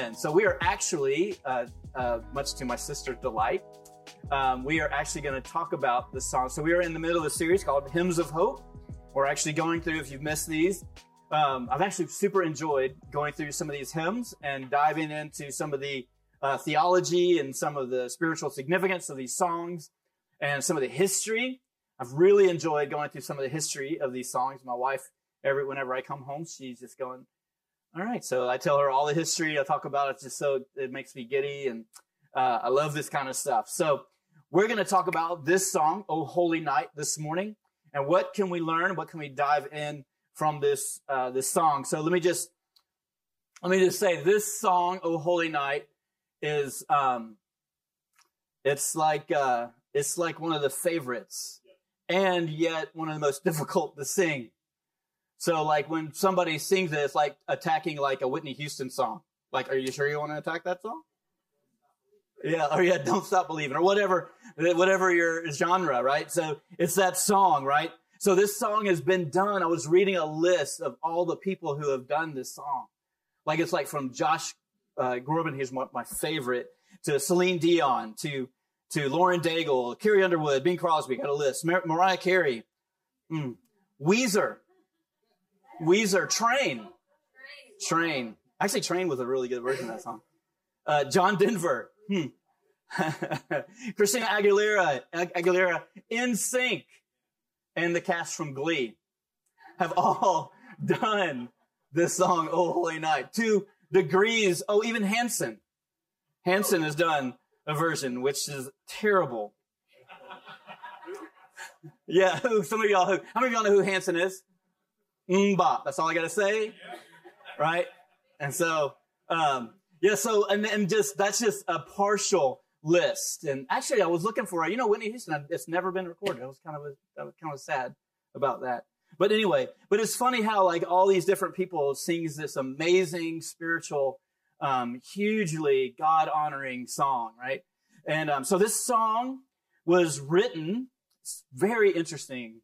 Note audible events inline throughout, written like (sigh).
Amen. So we are actually, uh, uh, much to my sister's delight, um, we are actually going to talk about the song. So we are in the middle of a series called Hymns of Hope. We're actually going through, if you've missed these, um, I've actually super enjoyed going through some of these hymns and diving into some of the uh, theology and some of the spiritual significance of these songs and some of the history. I've really enjoyed going through some of the history of these songs. My wife, every whenever I come home, she's just going, "All right." So I tell her all the history. I talk about it just so it makes me giddy, and uh, I love this kind of stuff. So we're going to talk about this song, "Oh Holy Night," this morning, and what can we learn? What can we dive in from this uh, this song? So let me just let me just say this song, "Oh Holy Night," is um, it's like uh, it's like one of the favorites, and yet one of the most (laughs) difficult to sing. So like when somebody sings it, it's like attacking like a Whitney Houston song. Like, are you sure you want to attack that song? Yeah, or yeah, don't stop believing, or whatever, whatever your genre, right? So it's that song, right? So this song has been done. I was reading a list of all the people who have done this song. Like it's like from Josh uh, Groban, he's my, my favorite, to Celine Dion, to to Lauren Daigle, Carrie Underwood, Bing Crosby, got a list. Mar- Mariah Carey, mm. Weezer, Weezer, Train, Train. Actually, Train was a really good version of that song. Uh, John Denver, hmm. (laughs) Christina Aguilera, Aguilera, NSYNC, and the cast from Glee have all (laughs) done this song, "Oh Holy Night." Two degrees. Oh, even Hanson. Hanson has done a version, which is terrible. (laughs) Yeah, who, some of y'all who, how many of y'all know who Hanson is? MMMBop. That's all I got to say. Right? And so, um, yeah, so, and, and just, that's just a partial list. And actually, I was looking for, you know, Whitney Houston, it's never been recorded. I was kind of, a, I was kind of sad about that. But anyway, but it's funny how like all these different people sings this amazing spiritual, um, hugely God honoring song, right? And um, so this song was written. It's very interesting,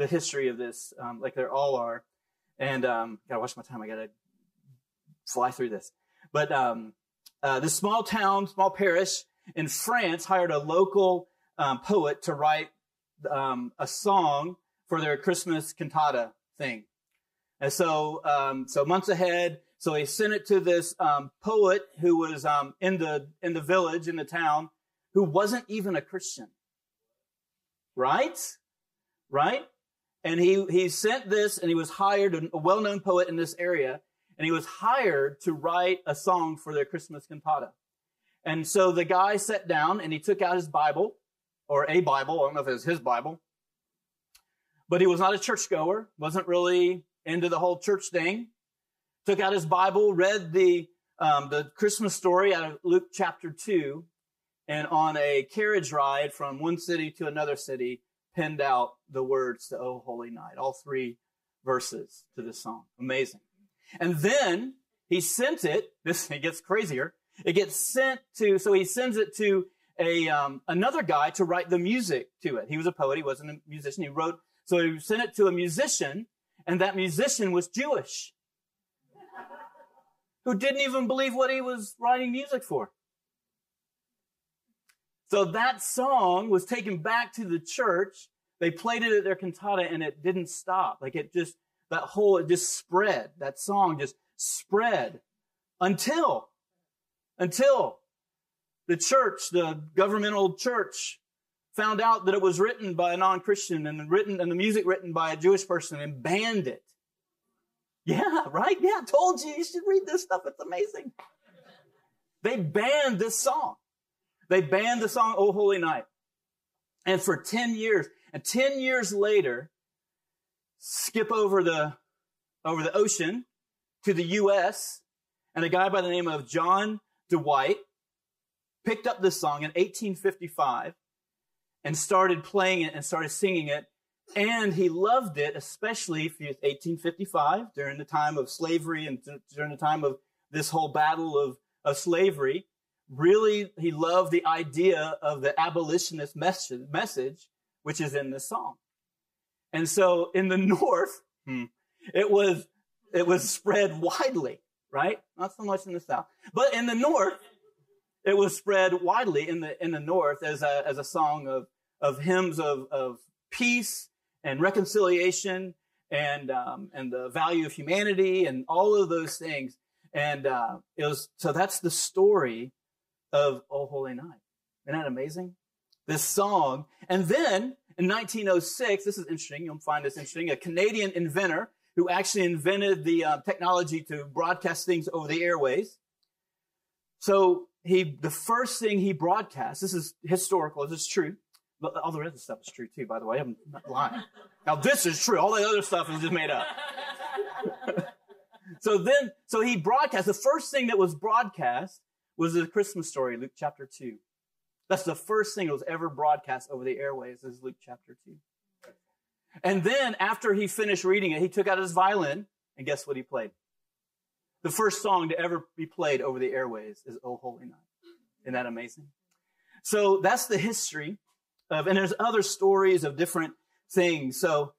the history of this, um, like they all are. And um, gotta watch my time. I gotta fly through this. But um, uh, this small town, small parish in France hired a local um, poet to write um, a song for their Christmas cantata thing. And so, um, so months ahead, so he sent it to this um, poet who was um, in the in the village in the town, who wasn't even a Christian. Right, right, and he he sent this, and he was hired a well known poet in this area, and he was hired to write a song for their Christmas cantata. And so the guy sat down and he took out his Bible, or a Bible. I don't know if it was his Bible, but he was not a churchgoer, wasn't really into the whole church thing. Took out his Bible, read the, um, the Christmas story out of Luke chapter 2, and on a carriage ride from one city to another city, penned out the words to Oh Holy Night, all three verses to this song. Amazing. And then he sent it, (laughs) this, it gets crazier. It gets sent to, so he sends it to a, um, another guy to write the music to it. He was a poet. He wasn't a musician. He wrote so he sent it to a musician, and that musician was Jewish, (laughs) who didn't even believe what he was writing music for. So that song was taken back to the church. They played it at their cantata, and it didn't stop. Like it just, that whole, it just spread. That song just spread until, until the church, the governmental church, found out that it was written by a non-Christian and written and the music written by a Jewish person and banned it. Yeah, right? Yeah, told you you should read this stuff. It's amazing. They banned this song. They banned the song Oh Holy Night. And for 10 years, and 10 years later, skip over the over the ocean to the US, and a guy by the name of John Dwight picked up this song in 1855 and started playing it and started singing it. And he loved it, especially 1855 during the time of slavery and during the time of this whole battle of, of slavery. Really, he loved the idea of the abolitionist message, message, which is in this song. And so in the (laughs) North, hmm, it was, it was spread widely. right? Not so much in the South. But in the North, it was spread widely in the, in the North as a, as a song of, of hymns of, of peace and reconciliation and, um, and the value of humanity and all of those things. And, uh, it was, so that's the story of Oh Holy Night. Isn't that amazing? This song. And then in 1906, this is interesting. You'll find this interesting. A Canadian inventor who actually invented the uh, technology to broadcast things over the airways. So he, the first thing he broadcast, this is historical, this is true. But all the other stuff is true too, by the way. I'm not lying. Now this is true. All the other stuff is just made up. (laughs) so then, so he broadcast, the first thing that was broadcast was the Christmas story, Luke chapter 2. That's the first thing that was ever broadcast over the airways is Luke chapter 2. And then after he finished reading it, he took out his violin and guess what he played? The first song to ever be played over the airways is Oh Holy Night. Isn't that amazing? So that's the history of, and there's other stories of different things. So,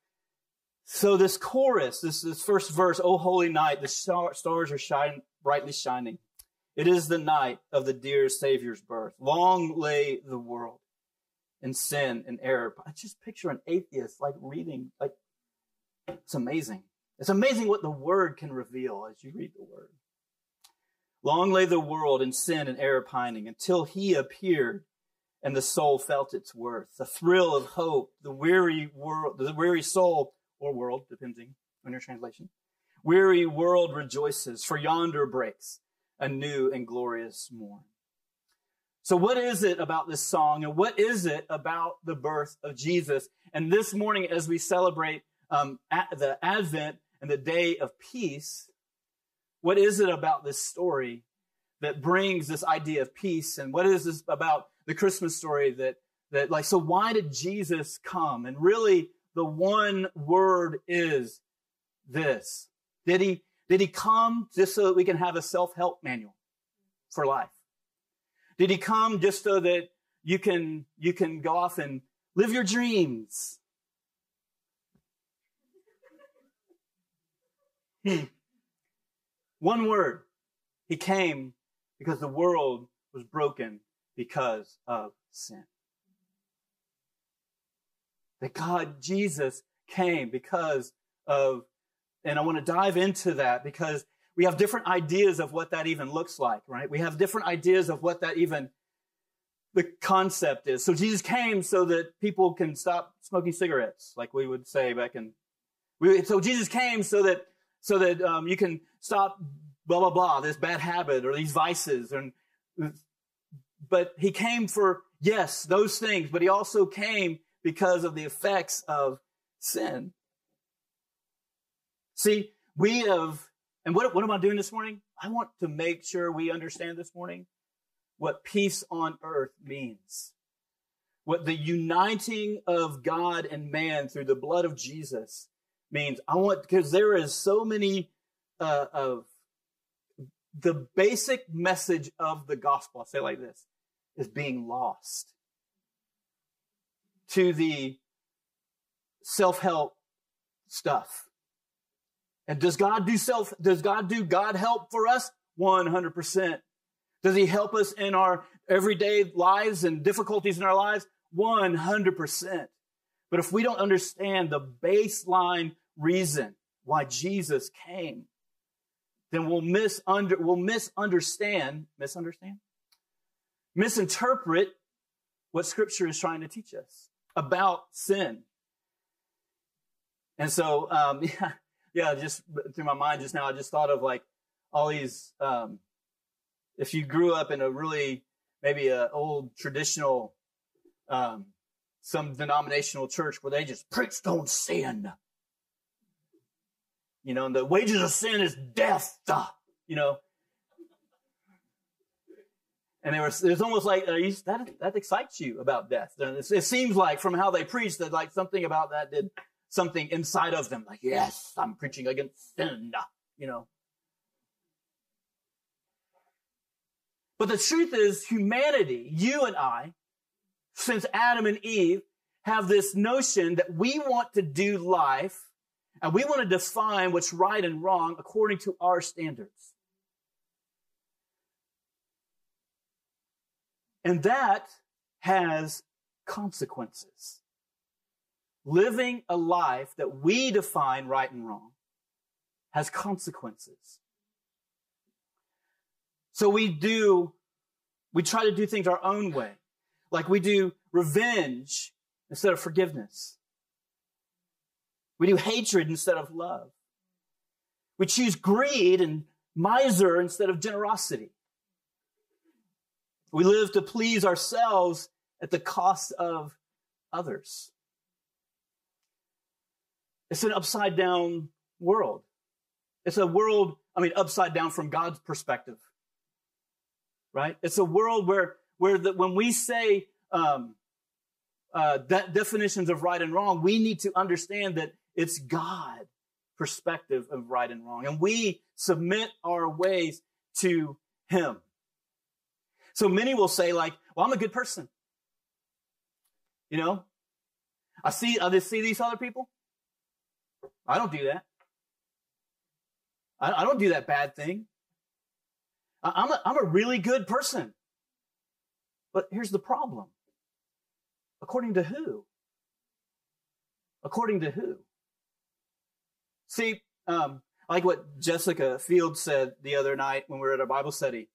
so this chorus, this, this first verse, Oh Holy Night, the star, stars are shining, brightly shining. It is the night of the dear Savior's birth. Long lay the world in sin and error. I just picture an atheist like reading, like, it's amazing. It's amazing what the word can reveal as you read the word. Long lay the world in sin and error pining until he appeared and the soul felt its worth. The thrill of hope, the weary world, the weary soul or world, depending on your translation. Weary world rejoices, for yonder breaks a new and glorious morn. So what is it about this song and what is it about the birth of Jesus? And this morning, as we celebrate um, the Advent and the day of peace, what is it about this story that brings this idea of peace? And what is this about the Christmas story that, that like, so why did Jesus come? And really the one word is this. Did he, did he come just so that we can have a self-help manual for life? Did he come just so that you can, you can go off and live your dreams? Hmm. One word. He came because the world was broken because of sin. That God, Jesus, came because of and I want to dive into that because we have different ideas of what that even looks like, right? We have different ideas of what that even the concept is. So Jesus came so that people can stop smoking cigarettes, like we would say back in. We, so Jesus came so that so that um, you can stop blah blah blah this bad habit or these vices, and but he came for yes those things, but he also came because of the effects of sin. See, we have, and what, what am I doing this morning? I want to make sure we understand this morning what peace on earth means. What the uniting of God and man through the blood of Jesus means. I want, because there is so many uh, of the basic message of the gospel, I'll say like this, is being lost to the self-help stuff and does God do self, does God do God help for us? 100%. Does he help us in our everyday lives and difficulties in our lives? 100%. But if we don't understand the baseline reason why Jesus came, then we'll misunder, we'll misunderstand, misunderstand, misinterpret what scripture is trying to teach us about sin. And so, um, (laughs) yeah, yeah, just through my mind just now, I just thought of like all these. Um, if you grew up in a really maybe a old traditional, um, some denominational church where they just preached on sin, you know, and the wages of sin is death, you know. And there was, it's almost like uh, that, that excites you about death. It seems like from how they preached that like something about that did something inside of them, like, yes, I'm preaching against sin, you know. But the truth is, humanity, you and I, since Adam and Eve, have this notion that we want to do life and we want to define what's right and wrong according to our standards. And that has consequences. Living a life that we define right and wrong has consequences. So we do, we try to do things our own way. Like we do revenge instead of forgiveness. We do hatred instead of love. We choose greed and miser instead of generosity. We live to please ourselves at the cost of others. It's an upside down world. It's a world, I mean, upside down from God's perspective, right? It's a world where, where the, when we say um, uh, that definitions of right and wrong, we need to understand that it's God perspective of right and wrong, and we submit our ways to Him. So many will say, like, "Well, I'm a good person." You know, I see, I just see these other people. I don't do that. I, I don't do that bad thing. I, I'm a, I'm a really good person. But here's the problem. According to who? According to who? See, um, like what Jessica Field said the other night when we were at our Bible study.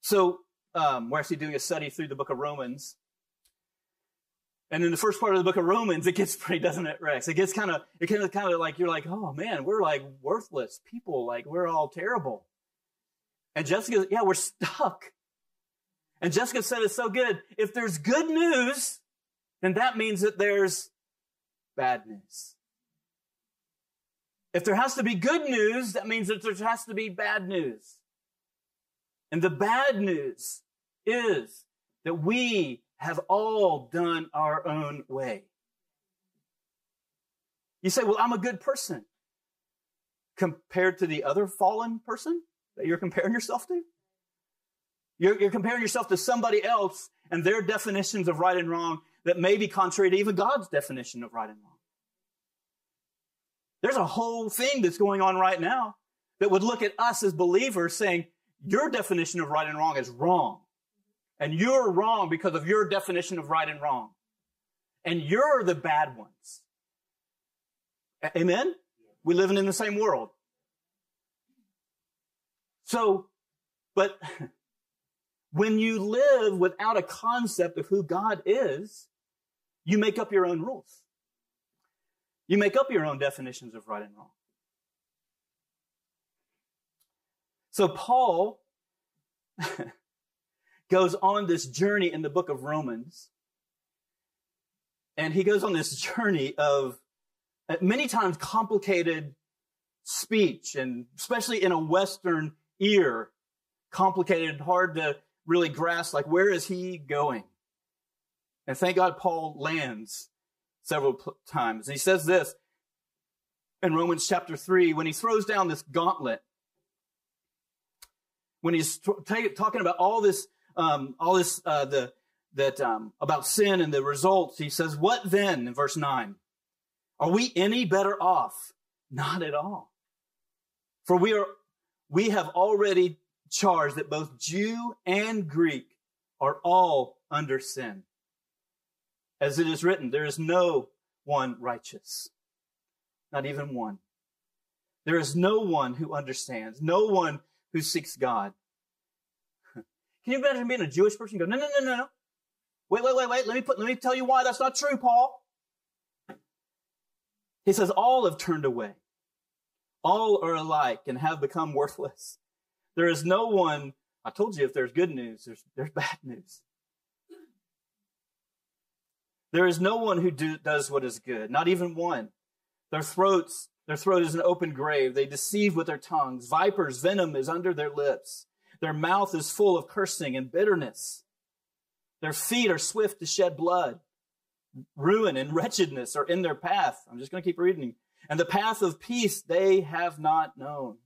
So um, we're actually doing a study through the book of Romans. And in the first part of the book of Romans, it gets (laughs) pretty, doesn't it, Rex? It gets kind of, it kind of, kind of like, you're like, oh man, we're like worthless people. Like we're all terrible. And Jessica, yeah, we're stuck. And Jessica said it's so good. If there's good news, then that means that there's bad news. If there has to be good news, that means that there has to be bad news. And the bad news is that we have all done our own way. You say, well, I'm a good person compared to the other fallen person that you're comparing yourself to? You're, you're, comparing yourself to somebody else and their definitions of right and wrong that may be contrary to even God's definition of right and wrong. There's a whole thing that's going on right now that would look at us as believers saying, your definition of right and wrong is wrong. And you're wrong because of your definition of right and wrong. And you're the bad ones. Amen? We living in the same world. So, but (laughs) when you live without a concept of who God is, you make up your own rules. You make up your own definitions of right and wrong. So Paul (laughs) goes on this journey in the book of Romans. And he goes on this journey of uh, many times complicated speech, and especially in a Western ear, complicated, hard to really grasp, like, where is he going? And thank God Paul lands several times. And he says this in Romans chapter 3 when he throws down this gauntlet, when he's t- talking about all this um, all this uh, the that um, about sin and the results. He says, "What then?" In verse nine, are we any better off? Not at all. For we are we have already charged that both Jew and Greek are all under sin. As it is written, there is no one righteous, not even one. There is no one who understands, no one who seeks God. Can you imagine being a Jewish person? Go, no, no, no, no, no. Wait, wait, wait, wait. Let me put, let me tell you why that's not true, Paul. He says, all have turned away. All are alike and have become worthless. There is no one, I told you if there's good news, there's, there's bad news. There is no one who do, does what is good, not even one. Their throats, their throat is an open grave. They deceive with their tongues. Vipers' venom is under their lips. Their mouth is full of cursing and bitterness. Their feet are swift to shed blood. Ruin and wretchedness are in their path. I'm just going to keep reading. And the path of peace they have not known.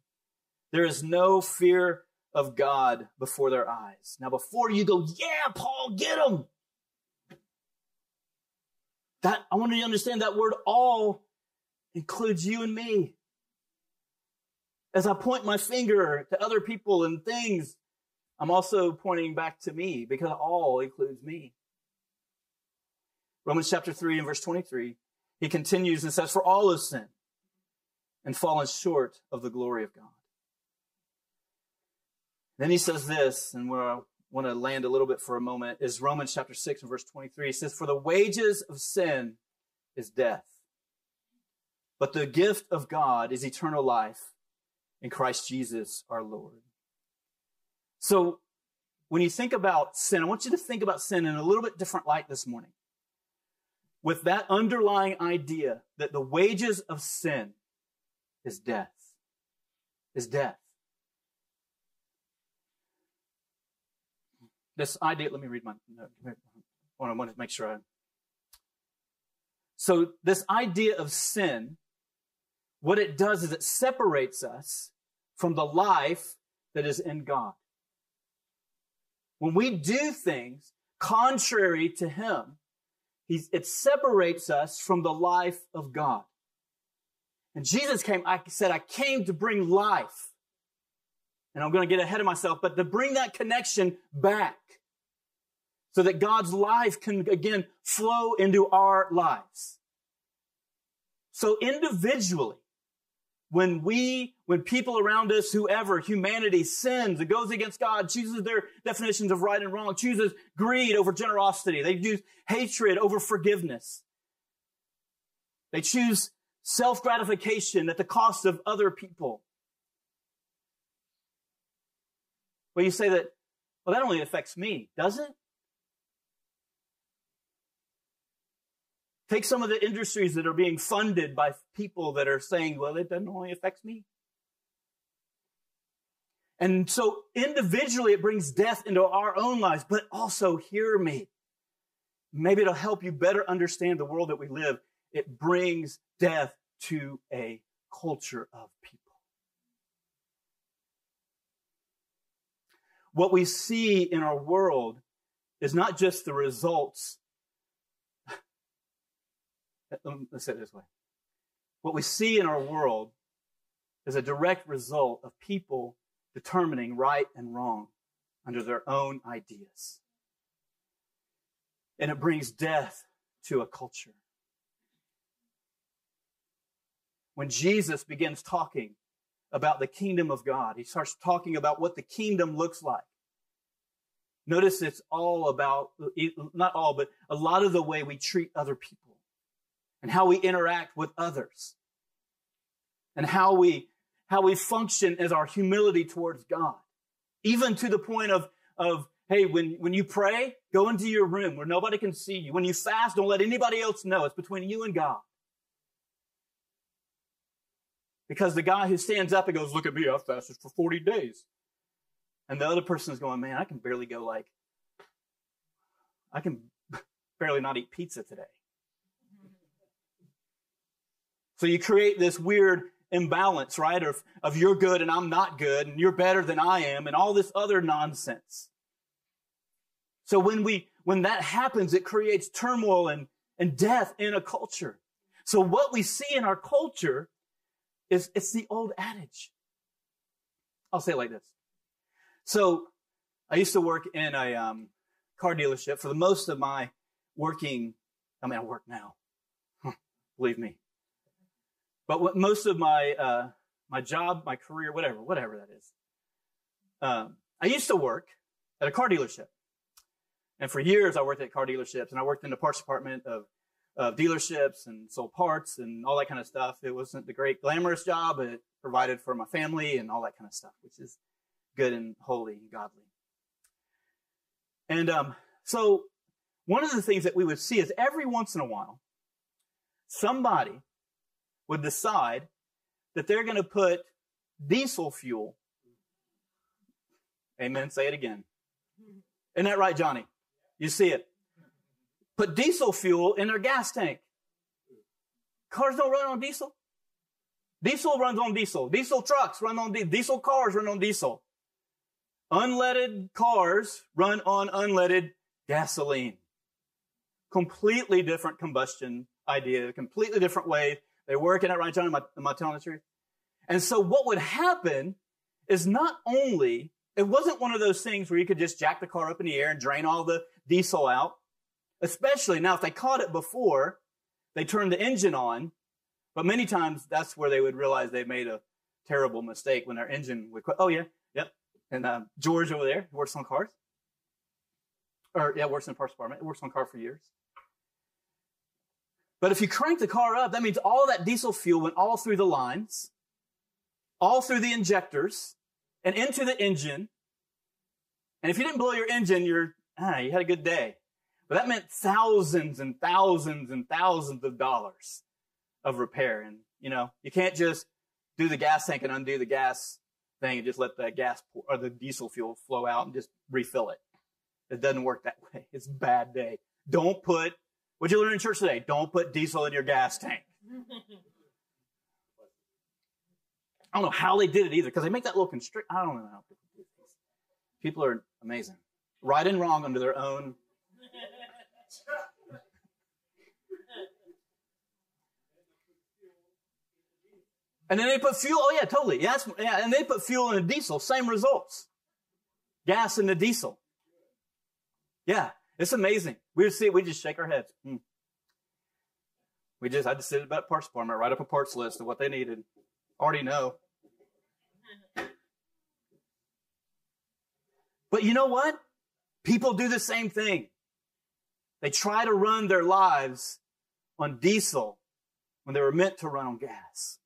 There is no fear of God before their eyes. Now, before you go, yeah, Paul, get them. That I want you to understand that word all includes you and me as I point my finger to other people and things, I'm also pointing back to me because all includes me. Romans chapter 3 and verse 23, he continues and says, For all have sinned and fallen short of the glory of God. Then he says this, and where I want to land a little bit for a moment is Romans chapter 6 and verse 23. He says, For the wages of sin is death, but the gift of God is eternal life in Christ Jesus our Lord. So when you think about sin, I want you to think about sin in a little bit different light this morning. With that underlying idea that the wages of sin is death, is death. This idea, let me read my note. I want to make sure I. So, this idea of sin, what it does is it separates us from the life that is in God. When we do things contrary to Him, it separates us from the life of God. And Jesus came, I said, I came to bring life. And I'm going to get ahead of myself, but to bring that connection back so that God's life can again flow into our lives. So individually, when we, when people around us, whoever, humanity sins and goes against God, chooses their definitions of right and wrong, chooses greed over generosity, they choose hatred over forgiveness. They choose self gratification at the cost of other people. Well, you say that, well, that only affects me, does it? Take some of the industries that are being funded by people that are saying, well, it doesn't only affect me. And so individually it brings death into our own lives, but also hear me. Maybe it'll help you better understand the world that we live. It brings death to a culture of people. What we see in our world is not just the results let's say it this way. What we see in our world is a direct result of people determining right and wrong under their own ideas. And it brings death to a culture. When Jesus begins talking about the kingdom of God, he starts talking about what the kingdom looks like. Notice it's all about, not all, but a lot of the way we treat other people and how we interact with others and how we how we function as our humility towards God. Even to the point of of hey, when, when you pray, go into your room where nobody can see you. When you fast, don't let anybody else know. It's between you and God. Because the guy who stands up and goes, look at me, I fasted for 40 days. And the other person is going, man, I can barely go like, I can (laughs) barely not eat pizza today. So you create this weird imbalance, right? Of, of you're good and I'm not good and you're better than I am and all this other nonsense. So when we, when that happens, it creates turmoil and, and death in a culture. So what we see in our culture is, it's the old adage. I'll say it like this. So I used to work in a um, car dealership for the most of my working. I mean, I work now. (laughs) Believe me. But what, most of my uh, my job, my career, whatever, whatever that is, um, I used to work at a car dealership, and for years I worked at car dealerships, and I worked in the parts department of of dealerships and sold parts and all that kind of stuff. It wasn't the great glamorous job, but it provided for my family and all that kind of stuff, which is good and holy and godly. And um, so one of the things that we would see is every once in a while, somebody would decide that they're going to put diesel fuel. Amen. Say it again. Isn't that right, Johnny? You see it. Put diesel fuel in their gas tank. Cars don't run on diesel. Diesel runs on diesel. Diesel trucks run on diesel. Diesel cars run on diesel. Unleaded cars run on unleaded gasoline. Completely different combustion idea, completely different way they work in it, right, John? Am I, am I telling the truth? And so what would happen is not only it wasn't one of those things where you could just jack the car up in the air and drain all the diesel out. Especially now, if they caught it before, they turned the engine on, but many times that's where they would realize they made a terrible mistake when their engine would quit. Oh yeah, yep. And uh, George over there works on cars, or yeah, works in the parts department. Works on car for years. But if you crank the car up, that means all that diesel fuel went all through the lines, all through the injectors, and into the engine. And if you didn't blow your engine, you're ah, you had a good day. But that meant thousands and thousands and thousands of dollars of repair. And you know, you can't just do the gas tank and undo the gas thing and just let the gas pour, or the diesel fuel flow out and just refill it. It doesn't work that (laughs) way. It's a bad day. Don't put What'd you learn in church today? Don't put diesel in your gas tank. I don't know how they did it either, because they make that little constrict. I don't know how people do things. People are amazing. Right and wrong under their own. And then they put fuel. Oh yeah, totally. Yeah, yeah. And they put fuel in a diesel. Same results. Gas in the diesel. Yeah. It's amazing. We just see we just shake our heads. Hmm. We just, I just did about parts department, write up a parts list of what they needed. Already know. But you know what? People do the same thing. They try to run their lives on diesel when they were meant to run on gas.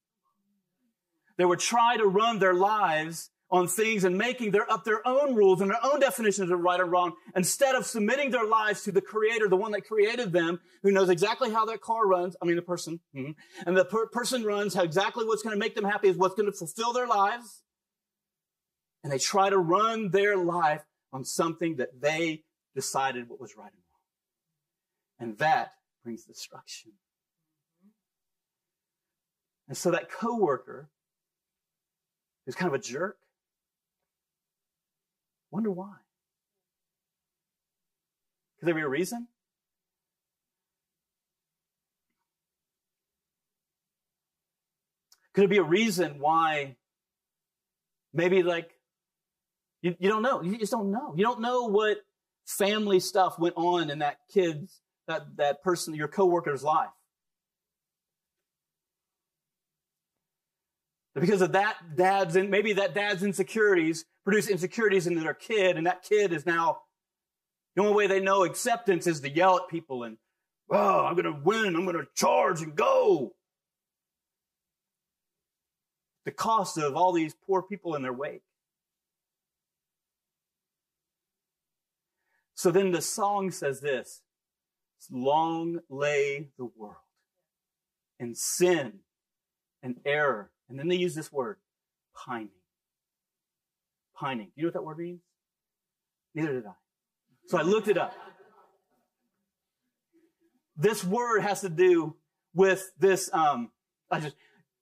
They would try to run their lives on things and making their, up their own rules and their own definitions of right or wrong instead of submitting their lives to the creator, the one that created them, who knows exactly how that car runs. I mean, the person, mm-hmm, and the per- person runs how exactly what's going to make them happy is what's going to fulfill their lives. And they try to run their life on something that they decided what was right and wrong. And that brings destruction. And so that coworker is kind of a jerk Wonder why. Could there be a reason? Could it be a reason why maybe like you, you don't know. You just don't know. You don't know what family stuff went on in that kid's, that, that person, your coworker's life. Because of that dad's, and maybe that dad's insecurities produce insecurities into their kid, and that kid is now, the only way they know acceptance is to yell at people and, oh, I'm going to win, I'm going to charge and go. The cost of all these poor people in their wake. So then the song says this Long lay the world in sin and error and then they use this word, pining. Pining. You know what that word means? Neither did I. So I looked it up. This word has to do with this, um, I just,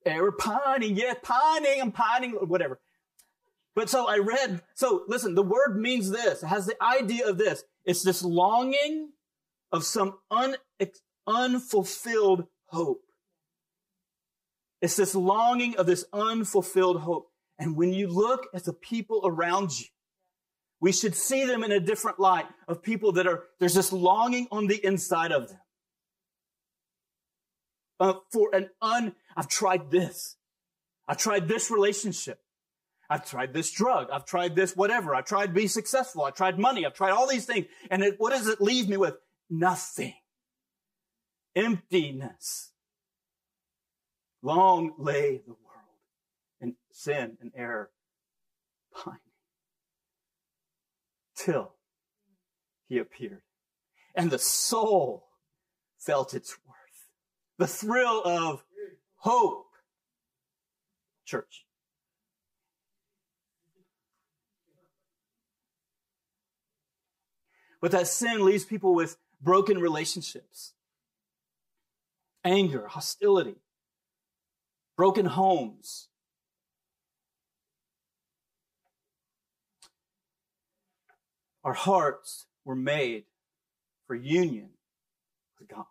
hey, we're pining, yeah, pining, I'm pining, whatever. But so I read, so listen, the word means this. It has the idea of this. It's this longing of some un, unfulfilled hope. It's this longing of this unfulfilled hope. And when you look at the people around you, we should see them in a different light of people that are, there's this longing on the inside of them. Uh, for an un, I've tried this. I've tried this relationship. I've tried this drug. I've tried this whatever. I've tried to be successful. I've tried money. I've tried all these things. And it, what does it leave me with? Nothing. Emptiness. Long lay the world in sin and error, pining, till he appeared. And the soul felt its worth. The thrill of hope. Church. But that sin leaves people with broken relationships, anger, hostility, broken homes. Our hearts were made for union with God,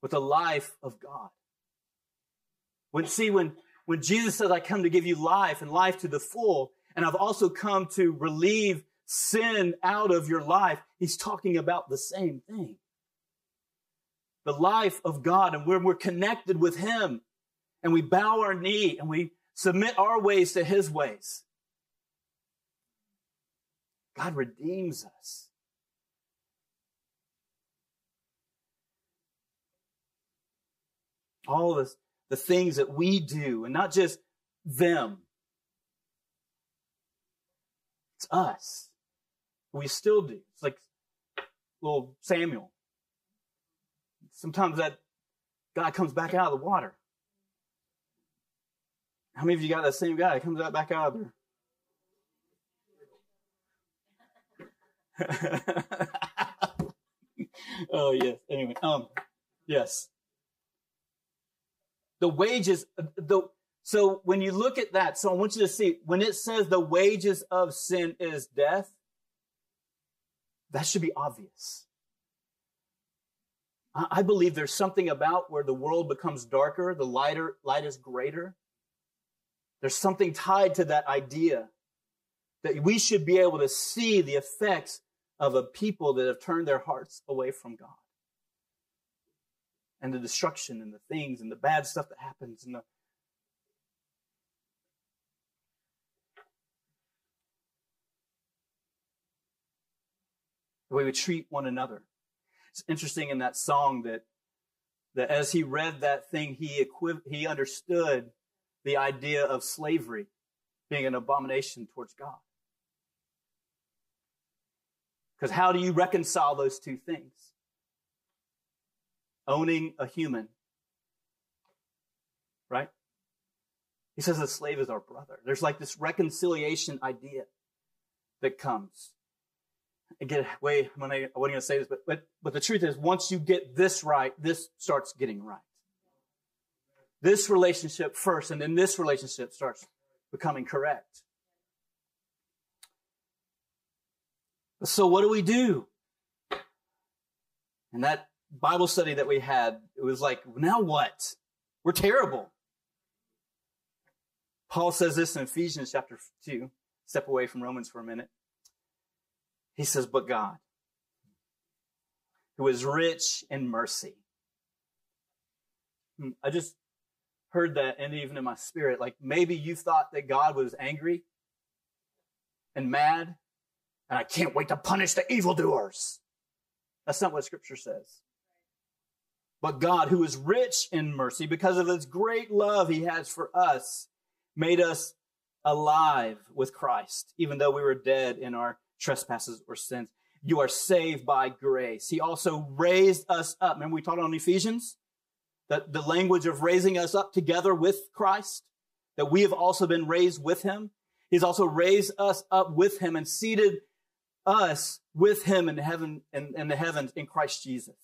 with the life of God. When see when when Jesus says, "I come to give you life and life to the full," and I've also come to relieve sin out of your life. He's talking about the same thing. The life of God and where we're connected with Him and we bow our knee and we submit our ways to His ways. God redeems us. All this, the things that we do, and not just them. It's us. We still do. It's like little Samuel. Sometimes that guy comes back out of the water. How many of you got that same guy comes out back out of there? (laughs) oh yes. Anyway, um, yes. The wages, the so when you look at that, so I want you to see when it says the wages of sin is death, that should be obvious. I believe there's something about where the world becomes darker, the lighter light is greater. There's something tied to that idea that we should be able to see the effects of a people that have turned their hearts away from God. And the destruction and the things and the bad stuff that happens and the the way we treat one another. It's interesting in that song that that as he read that thing, he equi- he understood the idea of slavery being an abomination towards God. Because how do you reconcile those two things? Owning a human, right? He says a slave is our brother. There's like this reconciliation idea that comes. Again, wait, I'm gonna, I wasn't going to say this, but, but, but the truth is, once you get this right, this starts getting right. This relationship first, and then this relationship starts becoming correct. So what do we do? And that Bible study that we had, it was like, now what? We're terrible. Paul says this in Ephesians chapter 2. Step away from Romans for a minute. He says, but God, who is rich in mercy. Hmm, I just heard that, and even in my spirit, like maybe you thought that God was angry and mad and I can't wait to punish the evildoers. That's not what scripture says. But God, who is rich in mercy because of his great love he has for us, made us alive with Christ, even though we were dead in our trespasses or sins. You are saved by grace. He also raised us up. Remember we taught on Ephesians? That the language of raising us up together with Christ, that we have also been raised with him. He's also raised us up with him and seated us with him in heaven in, in the heavens in Christ Jesus.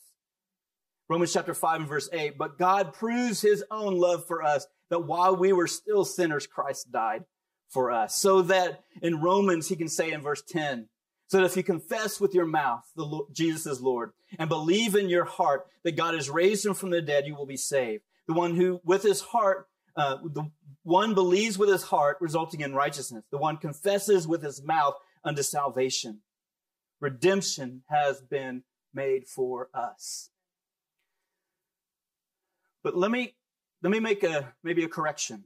Romans chapter 5 and verse 8. But God proves his own love for us that while we were still sinners, Christ died for us. So that in Romans, he can say in verse 10, so that if you confess with your mouth the Lord, Jesus is Lord and believe in your heart that God has raised him from the dead, you will be saved. The one who with his heart, uh, the one believes with his heart, resulting in righteousness. The one confesses with his mouth unto salvation redemption has been made for us. But let me let me make a maybe a correction.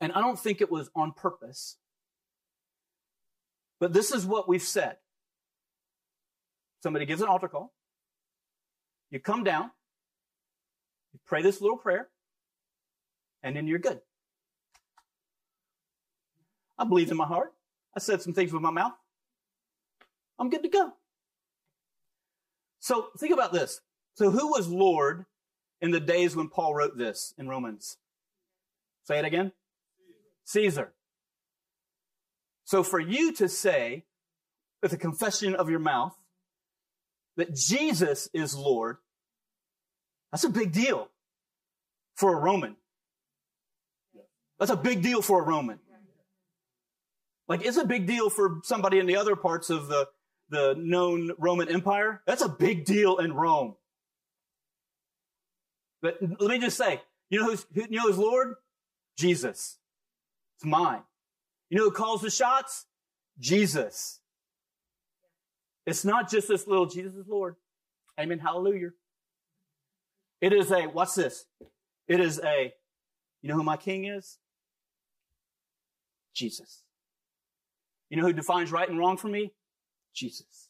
And I don't think it was on purpose. But this is what we've said. Somebody gives an altar call. You come down, you pray this little prayer, and then you're good. I believe in my heart. I said some things with my mouth. I'm good to go. So think about this. So who was Lord in the days when Paul wrote this in Romans? Say it again. Caesar. So for you to say with a confession of your mouth that Jesus is Lord, that's a big deal for a Roman. That's a big deal for a Roman. Like it's a big deal for somebody in the other parts of the, the known Roman Empire. That's a big deal in Rome. But let me just say, you know who's, you know who's Lord? Jesus. It's mine. You know who calls the shots? Jesus. It's not just this little Jesus is Lord. Amen. Hallelujah. It is a, what's this? It is a, you know who my king is? Jesus. You know who defines right and wrong for me? Jesus.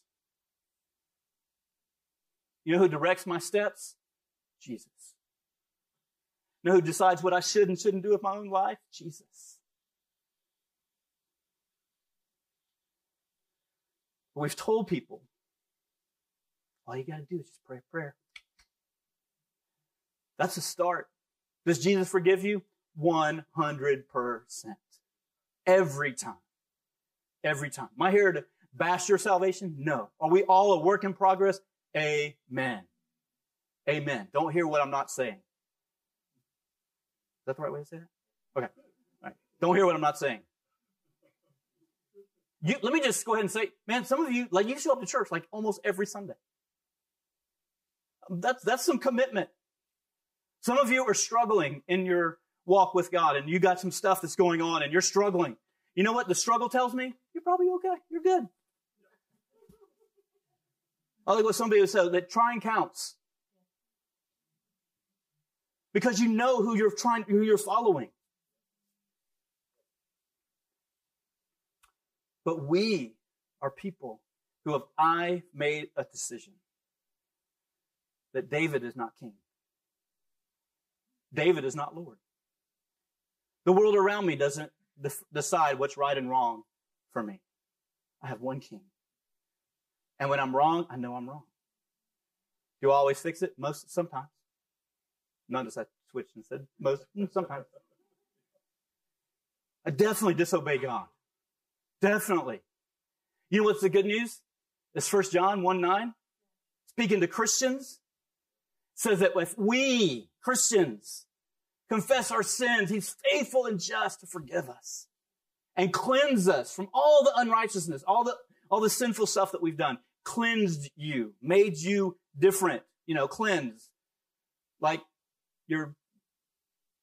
You know who directs my steps? Jesus. You know who decides what I should and shouldn't do with my own life? Jesus. We've told people, all you got to do is just pray a prayer. That's a start. Does Jesus forgive you? 100%. Every time. Every time. Am I here to bash your salvation? No. Are we all a work in progress? Amen. Amen. Don't hear what I'm not saying. Is that the right way to say that? Okay. All right. Don't hear what I'm not saying. You, let me just go ahead and say, man, some of you, like, you show up to church like almost every Sunday. That's, that's some commitment. Some of you are struggling in your walk with God and you got some stuff that's going on and you're struggling. You know what the struggle tells me? You're probably okay. You're good. I like what somebody say that trying counts. Because you know who you're trying, who you're following. But we are people who have I made a decision that David is not king. David is not Lord. The world around me doesn't decide what's right and wrong for me. I have one king. And when I'm wrong, I know I'm wrong. Do I always fix it? Most, sometimes. Notice I switched and said most, mm, sometimes. I definitely disobey God. Definitely. You know what's the good news? It's First John 1 9. Speaking to Christians, says that if we, Christians, confess our sins, he's faithful and just to forgive us and cleanse us from all the unrighteousness, all the, all the sinful stuff that we've done. Cleansed you, made you different, you know, cleansed. Like your,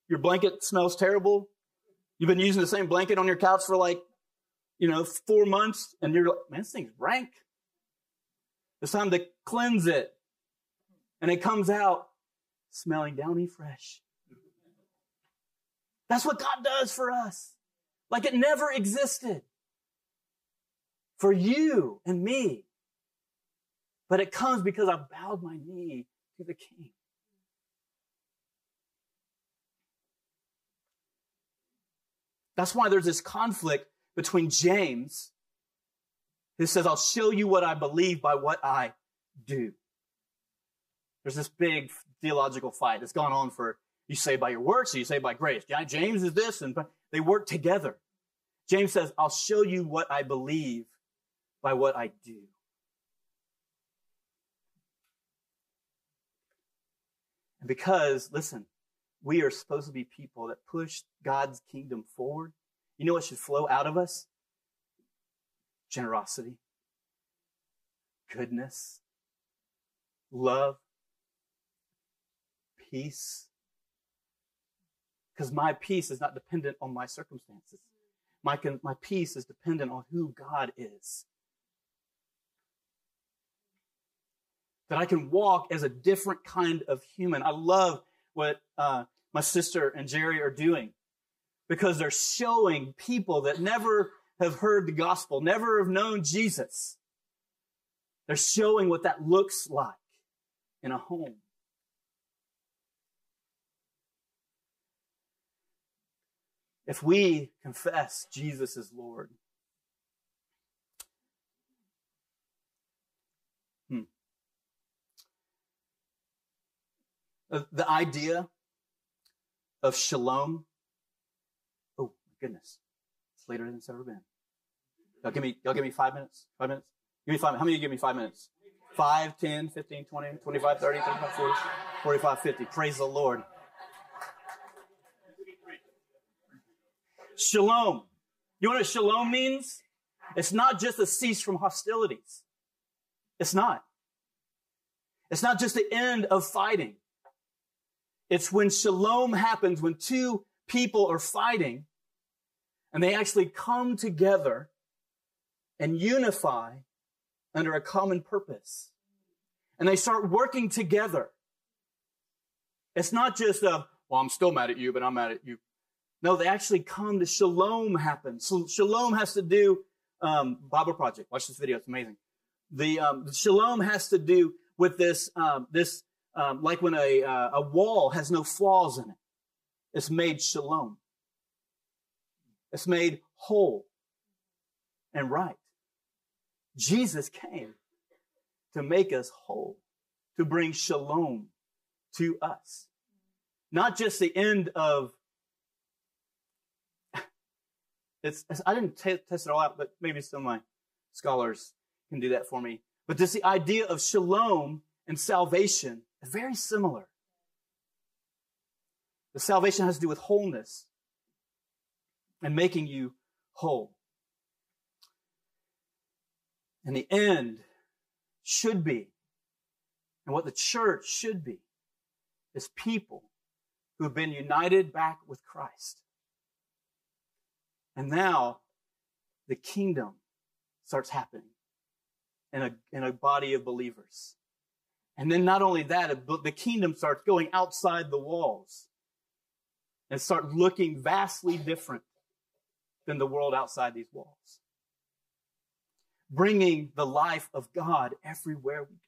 your blanket smells terrible. You've been using the same blanket on your couch for like, you know, four months and you're like, man, this thing's rank. It's time to cleanse it. And it comes out smelling downy fresh. That's what God does for us. Like it never existed for you and me. But it comes because I bowed my knee to the King. That's why there's this conflict between James, who says, I'll show you what I believe by what I do. There's this big theological fight that's gone on for you say by your works, or you say by grace. James is this, and they work together. James says, I'll show you what I believe by what I do. And because, listen, we are supposed to be people that push God's kingdom forward. You know what should flow out of us? Generosity, goodness, love, peace, because my peace is not dependent on my circumstances. My, my peace is dependent on who God is. That I can walk as a different kind of human. I love what uh, my sister and Jerry are doing because they're showing people that never have heard the gospel, never have known Jesus. They're showing what that looks like in a home. If we confess Jesus is Lord. Hmm. The idea of shalom. Oh, my goodness. It's later than it's ever been. Y'all give me, y'all give me five minutes? Five minutes? Give me five How many you give me five minutes? 5, 10, 15, 20, 25, 30, 35, 40, 45, 50. Praise the Lord. Shalom. You know what shalom means? It's not just a cease from hostilities. It's not. It's not just the end of fighting. It's when shalom happens, when two people are fighting, And they actually come together and unify under a common purpose. And they start working together. It's not just a, well, I'm still mad at you, but I'm mad at you. No, they actually come to shalom happen. So shalom has to do, um, Bible Project. Watch this video. It's amazing. The, um, shalom has to do with this, um, this, um, like when a, uh, a wall has no flaws in it. It's made shalom. It's made whole and right. Jesus came to make us whole, to bring shalom to us. Not just the end of it's, it's I didn't t- test it all out, but maybe some of my scholars can do that for me. But just the idea of shalom and salvation is very similar. The salvation has to do with wholeness and making you whole. And the end should be, and what the church should be, is people who have been united back with Christ. And now the kingdom starts happening in a, in a body of believers. And then not only that, but the kingdom starts going outside the walls and start looking vastly different than the world outside these walls bringing the life of God everywhere we go.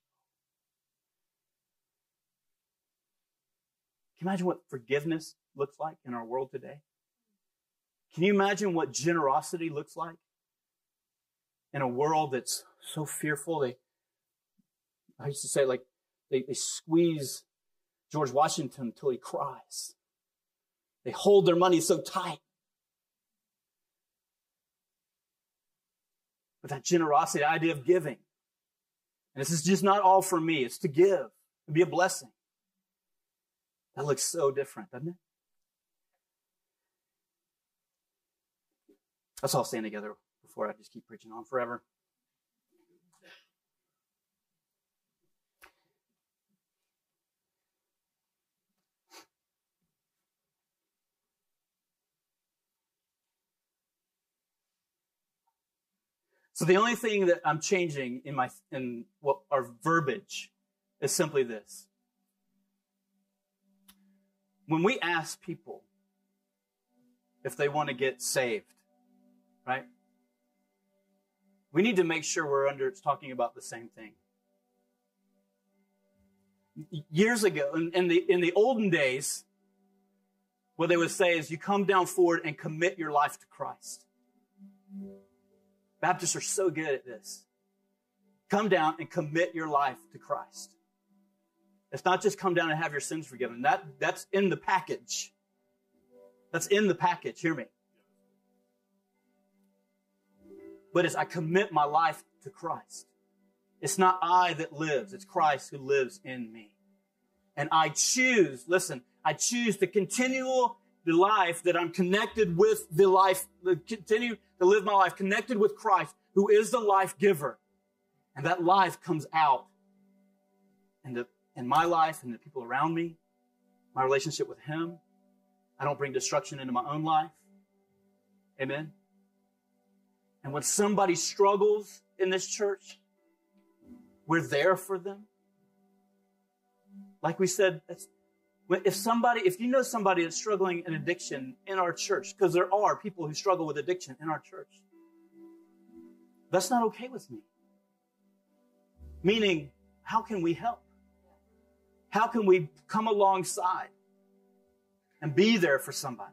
Can you imagine what forgiveness looks like in our world today? Can you imagine what generosity looks like in a world that's so fearful? They, I used to say, like, they, they squeeze George Washington until he cries. They hold their money so tight. But that generosity, the idea of giving. And this is just not all for me, it's to give, to be a blessing. That looks so different, doesn't it? Let's all stand together before I just keep preaching on forever. So the only thing that I'm changing in my in what our verbiage is simply this. When we ask people if they want to get saved, right? We need to make sure we're under it's talking about the same thing. Years ago, in, in the in the olden days, what they would say is you come down forward and commit your life to Christ. Baptists are so good at this. Come down and commit your life to Christ. It's not just come down and have your sins forgiven. That, that's in the package. That's in the package. Hear me. But it's I commit my life to Christ. It's not I that lives, it's Christ who lives in me. And I choose, listen, I choose the continual the life that I'm connected with the life, continue to live my life connected with Christ, who is the life giver. And that life comes out in, the, in my life and the people around me, my relationship with Him. I don't bring destruction into my own life. Amen. And when somebody struggles in this church, we're there for them. Like we said, if somebody, if you know somebody that's struggling in addiction in our church, because there are people who struggle with addiction in our church, that's not okay with me. Meaning, how can we help? How can we come alongside and be there for somebody?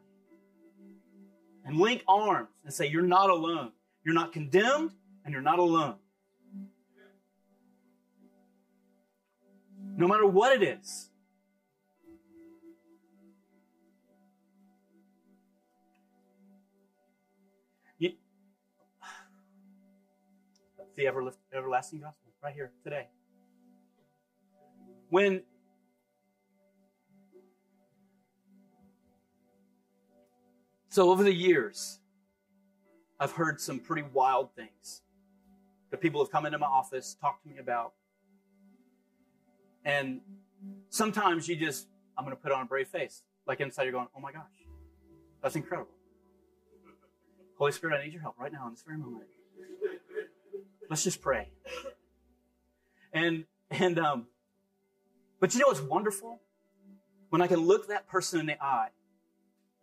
And link arms and say, You're not alone. You're not condemned and you're not alone. No matter what it is, the everlasting gospel right here today. When so over the years, I've heard some pretty wild things that people have come into my office, talked to me about. And sometimes you just, I'm going to put on a brave face. Like inside, you're going, oh my gosh, that's incredible. Holy Spirit, I need your help right now in this very moment. Let's just pray. And and um, but you know what's wonderful? When I can look that person in the eye,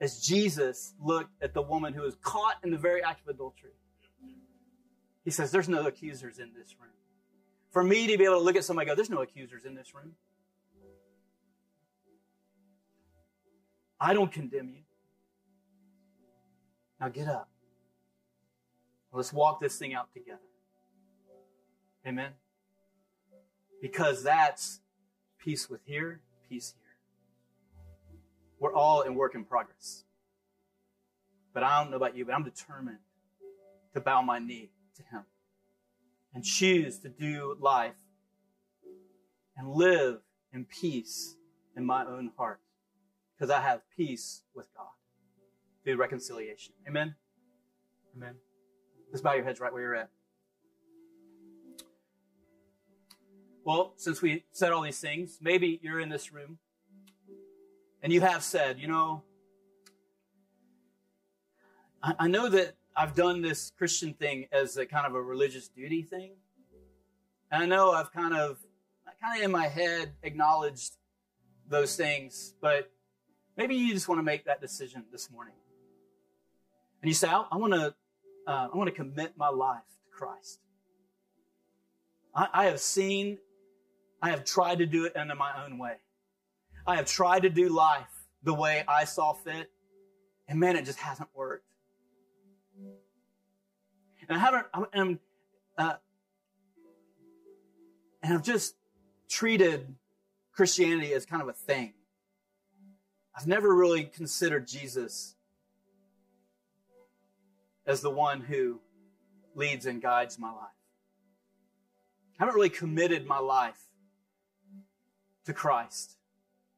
as Jesus looked at the woman who was caught in the very act of adultery. He says, There's no accusers in this room. For me to be able to look at somebody go, There's no accusers in this room. I don't condemn you. Now get up. Let's walk this thing out together. Amen. Because that's peace with here, peace here. We're all in work in progress. But I don't know about you, but I'm determined to bow my knee to Him and choose to do life and live in peace in my own heart because I have peace with God through reconciliation. Amen? Amen. Let's bow your heads right where you're at. Well, since we said all these things, maybe you're in this room and you have said, you know, I, I know that I've done this Christian thing as a kind of a religious duty thing. And I know I've kind of, kind of in my head acknowledged those things, but maybe you just want to make that decision this morning. And you say, I, I want to, uh, I want to commit my life to Christ. I, I have seen I have tried to do it in my own way. I have tried to do life the way I saw fit, and man, it just hasn't worked. And I haven't, I'm, uh, and I've just treated Christianity as kind of a thing. I've never really considered Jesus as the one who leads and guides my life. I haven't really committed my life to Christ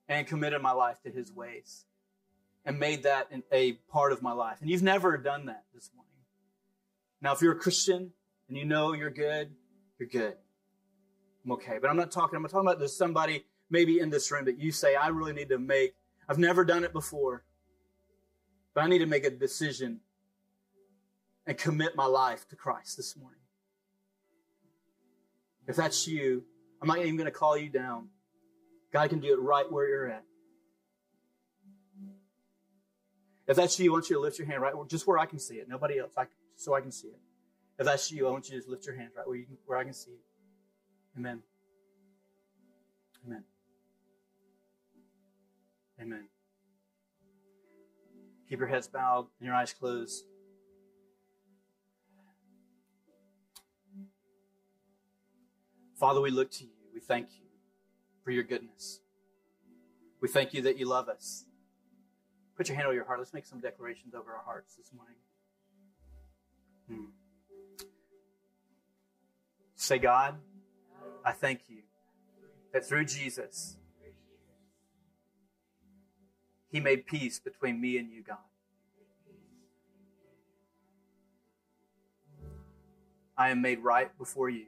and committed my life to his ways and made that a part of my life. And you've never done that this morning. Now, if you're a Christian and you know you're good, you're good. I'm okay. But I'm not talking, I'm not talking about there's somebody maybe in this room that you say, I really need to make, I've never done it before, but I need to make a decision and commit my life to Christ this morning. If that's you, I'm not even going to call you down. God can do it right where you're at. If that's you, I want you to lift your hand right just where I can see it. Nobody else, I, so I can see it. If that's you, I want you to just lift your hand right where, you can, where I can see it. Amen. Amen. Amen. Keep your heads bowed and your eyes closed. Father, we look to you. We thank you for your goodness. We thank you that you love us. Put your hand on your heart. Let's make some declarations over our hearts this morning. Hmm. Say, God, I thank you that through Jesus, He made peace between me and you, God. I am made right before you,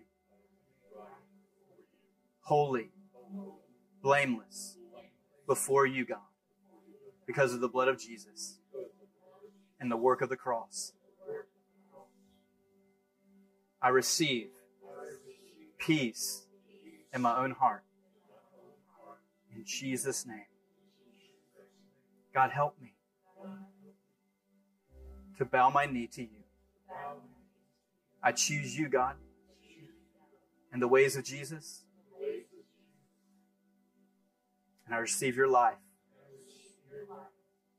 holy blameless before you, God, because of the blood of Jesus and the work of the cross. I receive peace in my own heart. In Jesus' name. God, help me to bow my knee to you. I choose you, God, in the ways of Jesus and I receive your life.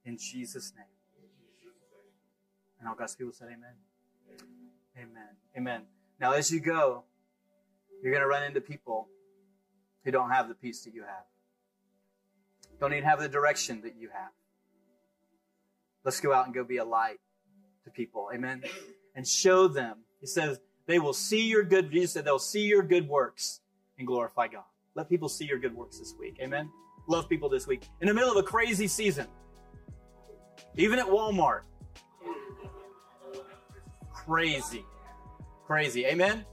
In Jesus' name. And all God's people said, Amen. Amen. Amen. Now, as you go, you're going to run into people who don't have the peace that you have, don't even have the direction that you have. Let's go out and go be a light to people. Amen. And show them. He says, they will see your good, Jesus said, they'll see your good works and glorify God. Let people see your good works this week. Amen love people this week. In the middle of a crazy season, even at Walmart. Crazy. Crazy. Amen.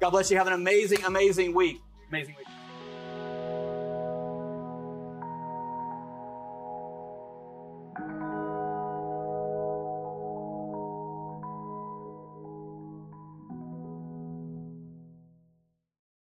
God bless you. Have an amazing, amazing week. Amazing week.